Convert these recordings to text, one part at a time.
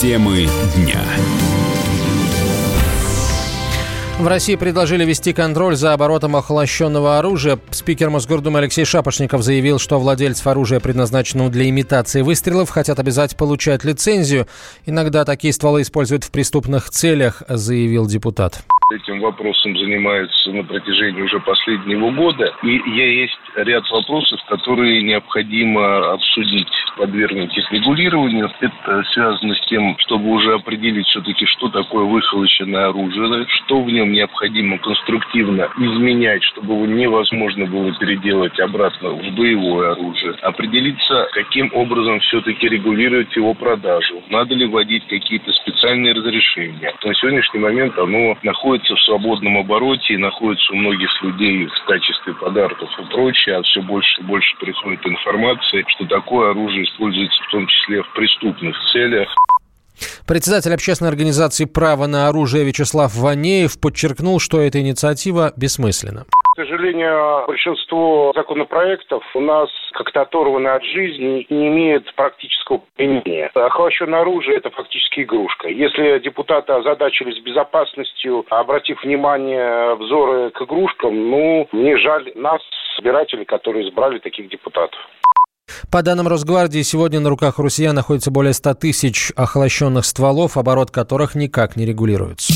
Темы дня. В России предложили вести контроль за оборотом охлащенного оружия. Спикер Мосгордумы Алексей Шапошников заявил, что владельцев оружия, предназначенного для имитации выстрелов, хотят обязать получать лицензию. Иногда такие стволы используют в преступных целях, заявил депутат этим вопросом занимается на протяжении уже последнего года. И есть ряд вопросов, которые необходимо обсудить, подвергнуть их регулированию. Это связано с тем, чтобы уже определить все-таки, что такое выхолощенное оружие, что в нем необходимо конструктивно изменять, чтобы его невозможно было переделать обратно в боевое оружие. Определиться, каким образом все-таки регулировать его продажу. Надо ли вводить какие-то специальные разрешения. На сегодняшний момент оно находится находится в свободном обороте и находится у многих людей в качестве подарков и прочее, а все больше и больше приходит информация, что такое оружие используется в том числе в преступных целях. Председатель общественной организации «Право на оружие» Вячеслав Ванеев подчеркнул, что эта инициатива бессмысленна. Сожалению, большинство законопроектов у нас как-то оторваны от жизни не имеют практического применения. Охлащенное оружие – это фактически игрушка. Если депутаты озадачились безопасностью, обратив внимание взоры к игрушкам, ну, мне жаль нас, избирателей, которые избрали таких депутатов. По данным Росгвардии, сегодня на руках россиян находится более 100 тысяч охлащенных стволов, оборот которых никак не регулируется.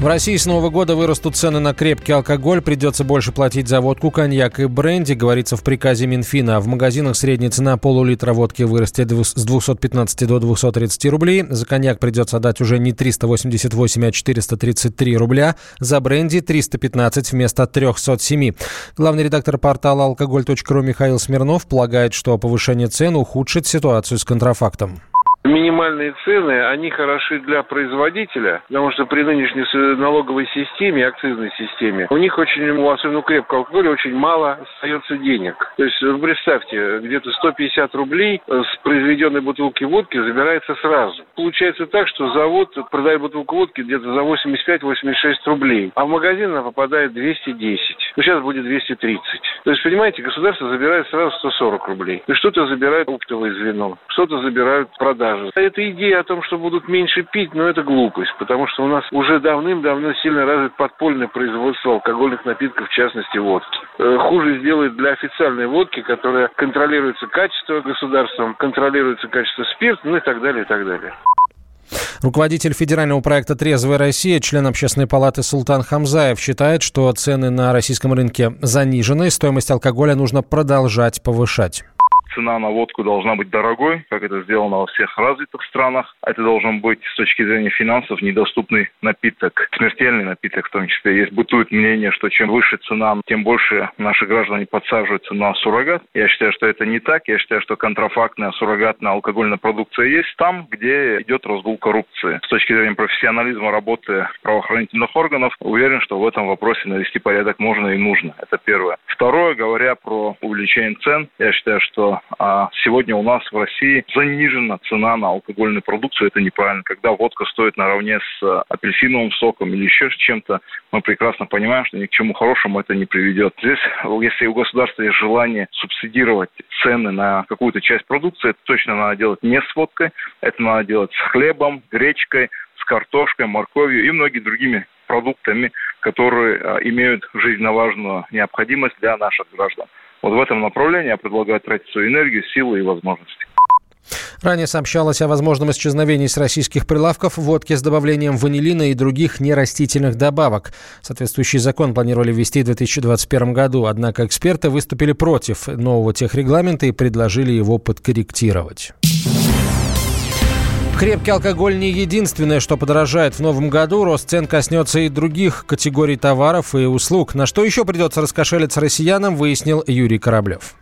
В России с Нового года вырастут цены на крепкий алкоголь. Придется больше платить за водку, коньяк и бренди, говорится в приказе Минфина. В магазинах средняя цена полулитра водки вырастет с 215 до 230 рублей. За коньяк придется отдать уже не 388, а 433 рубля. За бренди 315 вместо 307. Главный редактор портала алкоголь.ру Михаил Смирнов полагает, что повышение цен ухудшит ситуацию с контрафактом. Минимальные цены, они хороши для производителя, потому что при нынешней налоговой системе, акцизной системе, у них очень, особенно у крепкого алкоголя, очень мало остается денег. То есть, представьте, где-то 150 рублей с произведенной бутылки водки забирается сразу. Получается так, что завод продает бутылку водки где-то за 85-86 рублей, а в магазин она попадает 210. Ну, сейчас будет 230. То есть, понимаете, государство забирает сразу 140 рублей. И что-то забирает оптовое звено, что-то забирают продажи даже. Эта идея о том, что будут меньше пить, ну, это глупость, потому что у нас уже давным-давно сильно развит подпольное производство алкогольных напитков, в частности водки. Э, хуже сделает для официальной водки, которая контролируется качество государством, контролируется качество спирта, ну и так далее, и так далее. Руководитель федерального проекта «Трезвая Россия», член общественной палаты Султан Хамзаев считает, что цены на российском рынке занижены, стоимость алкоголя нужно продолжать повышать цена на водку должна быть дорогой, как это сделано во всех развитых странах. Это должен быть с точки зрения финансов недоступный напиток, смертельный напиток в том числе. Есть бытует мнение, что чем выше цена, тем больше наши граждане подсаживаются на суррогат. Я считаю, что это не так. Я считаю, что контрафактная суррогатная алкогольная продукция есть там, где идет разгул коррупции. С точки зрения профессионализма работы правоохранительных органов, уверен, что в этом вопросе навести порядок можно и нужно. Это первое. Второе, говоря про увеличение цен, я считаю, что а сегодня у нас в России занижена цена на алкогольную продукцию. Это неправильно. Когда водка стоит наравне с э, апельсиновым соком или еще с чем-то, мы прекрасно понимаем, что ни к чему хорошему это не приведет. Здесь, если у государства есть желание субсидировать цены на какую-то часть продукции, это точно надо делать не с водкой, это надо делать с хлебом, гречкой, с картошкой, морковью и многими другими продуктами, которые а, имеют жизненно важную необходимость для наших граждан. Вот в этом направлении я предлагаю тратить свою энергию, силы и возможности. Ранее сообщалось о возможном исчезновении с российских прилавков водки с добавлением ванилина и других нерастительных добавок. Соответствующий закон планировали ввести в 2021 году, однако эксперты выступили против нового техрегламента и предложили его подкорректировать. Крепкий алкоголь не единственное, что подорожает в новом году. Рост цен коснется и других категорий товаров и услуг. На что еще придется раскошелиться россиянам, выяснил Юрий Кораблев.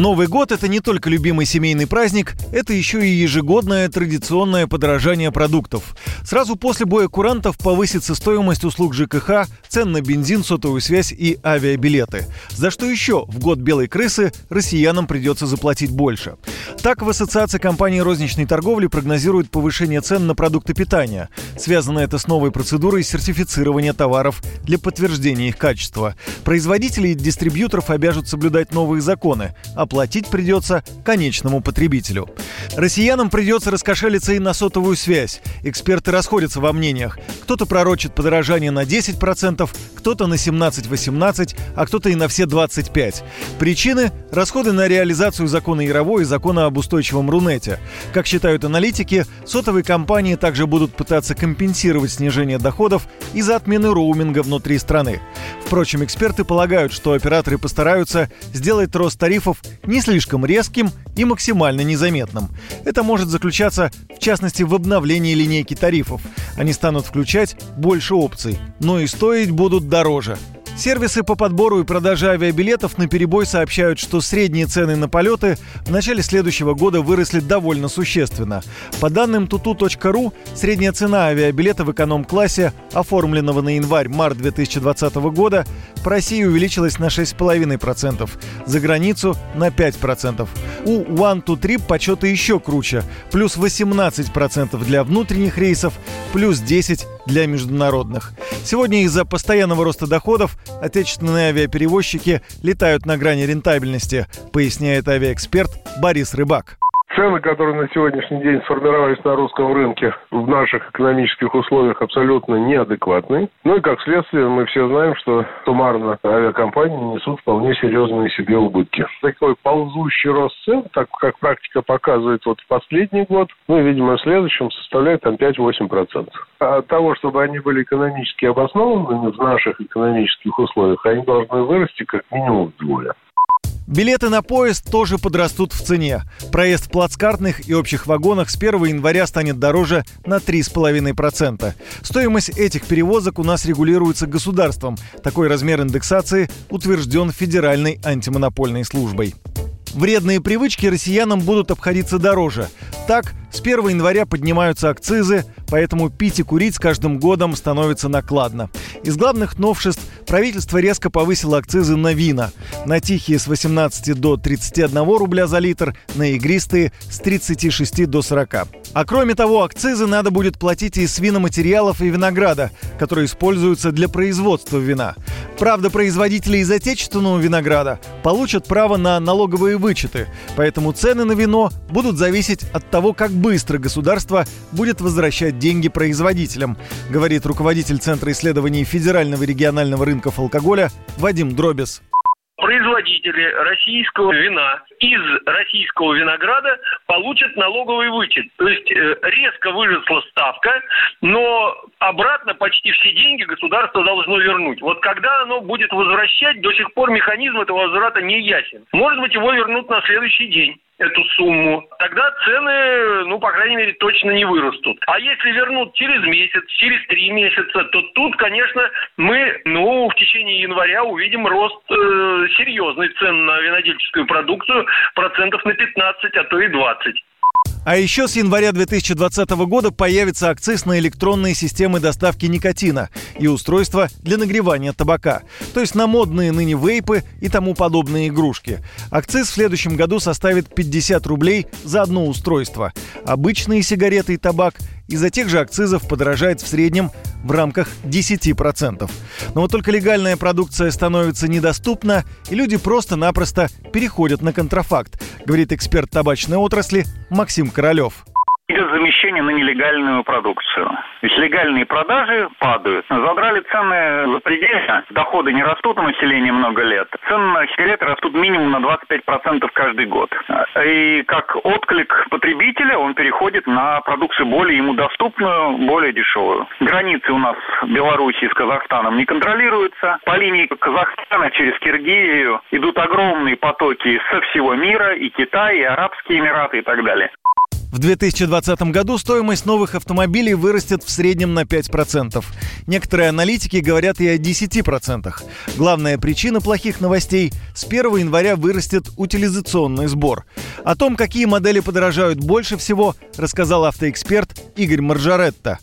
Новый год – это не только любимый семейный праздник, это еще и ежегодное традиционное подорожание продуктов. Сразу после боя курантов повысится стоимость услуг ЖКХ, цен на бензин, сотовую связь и авиабилеты. За что еще в год белой крысы россиянам придется заплатить больше. Так, в Ассоциации компаний розничной торговли прогнозируют повышение цен на продукты питания. Связано это с новой процедурой сертифицирования товаров для подтверждения их качества. Производители и дистрибьюторов обяжут соблюдать новые законы, а платить придется конечному потребителю. Россиянам придется раскошелиться и на сотовую связь. Эксперты расходятся во мнениях. Кто-то пророчит подорожание на 10%, кто-то на 17-18%, а кто-то и на все 25%. Причины – расходы на реализацию закона Яровой и закона об устойчивом Рунете. Как считают аналитики, сотовые компании также будут пытаться компенсировать снижение доходов из-за отмены роуминга внутри страны. Впрочем, эксперты полагают, что операторы постараются сделать рост тарифов не слишком резким и максимально незаметным. Это может заключаться, в частности, в обновлении линейки тарифов. Они станут включать больше опций, но и стоить будут дороже. Сервисы по подбору и продаже авиабилетов на перебой сообщают, что средние цены на полеты в начале следующего года выросли довольно существенно. По данным tutu.ru, средняя цена авиабилета в эконом-классе, оформленного на январь-март 2020 года, по России увеличилась на 6,5%, за границу на 5%. У One to Trip почеты еще круче, плюс 18% для внутренних рейсов, плюс 10% для международных. Сегодня из-за постоянного роста доходов отечественные авиаперевозчики летают на грани рентабельности, поясняет авиаэксперт Борис Рыбак. Цены, которые на сегодняшний день сформировались на русском рынке в наших экономических условиях абсолютно неадекватны. Ну и как следствие мы все знаем, что суммарно авиакомпании несут вполне серьезные себе убытки. Такой ползущий рост цен, так как практика показывает вот в последний год, ну и, видимо, в следующем составляет там 5-8%. А от того, чтобы они были экономически обоснованными в наших экономических условиях, они должны вырасти как минимум вдвое. Билеты на поезд тоже подрастут в цене. Проезд в плацкартных и общих вагонах с 1 января станет дороже на 3,5%. Стоимость этих перевозок у нас регулируется государством. Такой размер индексации утвержден Федеральной антимонопольной службой. Вредные привычки россиянам будут обходиться дороже. Так, с 1 января поднимаются акцизы, поэтому пить и курить с каждым годом становится накладно. Из главных новшеств правительство резко повысило акцизы на вина. На тихие с 18 до 31 рубля за литр, на игристые с 36 до 40. А кроме того, акцизы надо будет платить и с виноматериалов и винограда, которые используются для производства вина. Правда, производители из отечественного винограда получат право на налоговые вычеты, поэтому цены на вино будут зависеть от того, как быстро государство будет возвращать деньги производителям, говорит руководитель Центра исследований федерального и регионального рынков алкоголя Вадим Дробис производители российского вина из российского винограда получат налоговый вычет. То есть э, резко выросла ставка, но обратно почти все деньги государство должно вернуть. Вот когда оно будет возвращать, до сих пор механизм этого возврата не ясен. Может быть, его вернут на следующий день эту сумму, тогда цены, ну, по крайней мере, точно не вырастут. А если вернут через месяц, через три месяца, то тут, конечно, мы, ну, в течение января увидим рост э, серьезный цен на винодельческую продукцию процентов на 15, а то и 20. А еще с января 2020 года появится акциз на электронные системы доставки никотина и устройства для нагревания табака, то есть на модные ныне вейпы и тому подобные игрушки. Акциз в следующем году составит 50 рублей за одно устройство. Обычные сигареты и табак из-за тех же акцизов подорожает в среднем в рамках 10%. Но вот только легальная продукция становится недоступна, и люди просто-напросто переходят на контрафакт, говорит эксперт табачной отрасли Максим Королев идет замещение на нелегальную продукцию. Ведь легальные продажи падают. Задрали цены запредельно. Доходы не растут у населения много лет. Цены на сигареты растут минимум на 25% каждый год. И как отклик потребителя он переходит на продукцию более ему доступную, более дешевую. Границы у нас Белоруссии с Казахстаном не контролируются. По линии Казахстана через Киргизию идут огромные потоки со всего мира, и Китай, и Арабские Эмираты и так далее. В 2020 году стоимость новых автомобилей вырастет в среднем на 5%. Некоторые аналитики говорят и о 10%. Главная причина плохих новостей – с 1 января вырастет утилизационный сбор. О том, какие модели подорожают больше всего, рассказал автоэксперт Игорь Маржаретта.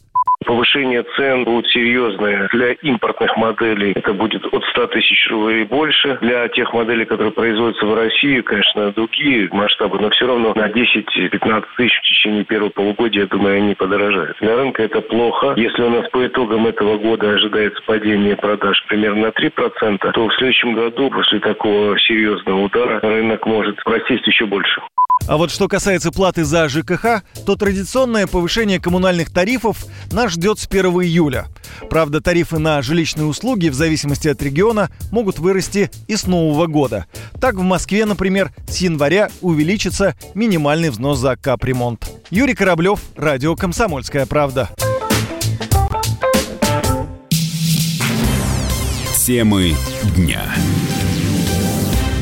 Повышение цен будет серьезное. Для импортных моделей это будет от 100 тысяч рублей больше. Для тех моделей, которые производятся в России, конечно, другие масштабы, но все равно на 10-15 тысяч в течение первого полугодия, я думаю, они подорожают. Для рынка это плохо. Если у нас по итогам этого года ожидается падение продаж примерно на 3%, то в следующем году, после такого серьезного удара, рынок может просесть еще больше. А вот что касается платы за ЖКХ, то традиционное повышение коммунальных тарифов нас ждет с 1 июля. Правда, тарифы на жилищные услуги в зависимости от региона могут вырасти и с нового года. Так в Москве, например, с января увеличится минимальный взнос за капремонт. Юрий Кораблев, Радио «Комсомольская правда». Темы дня.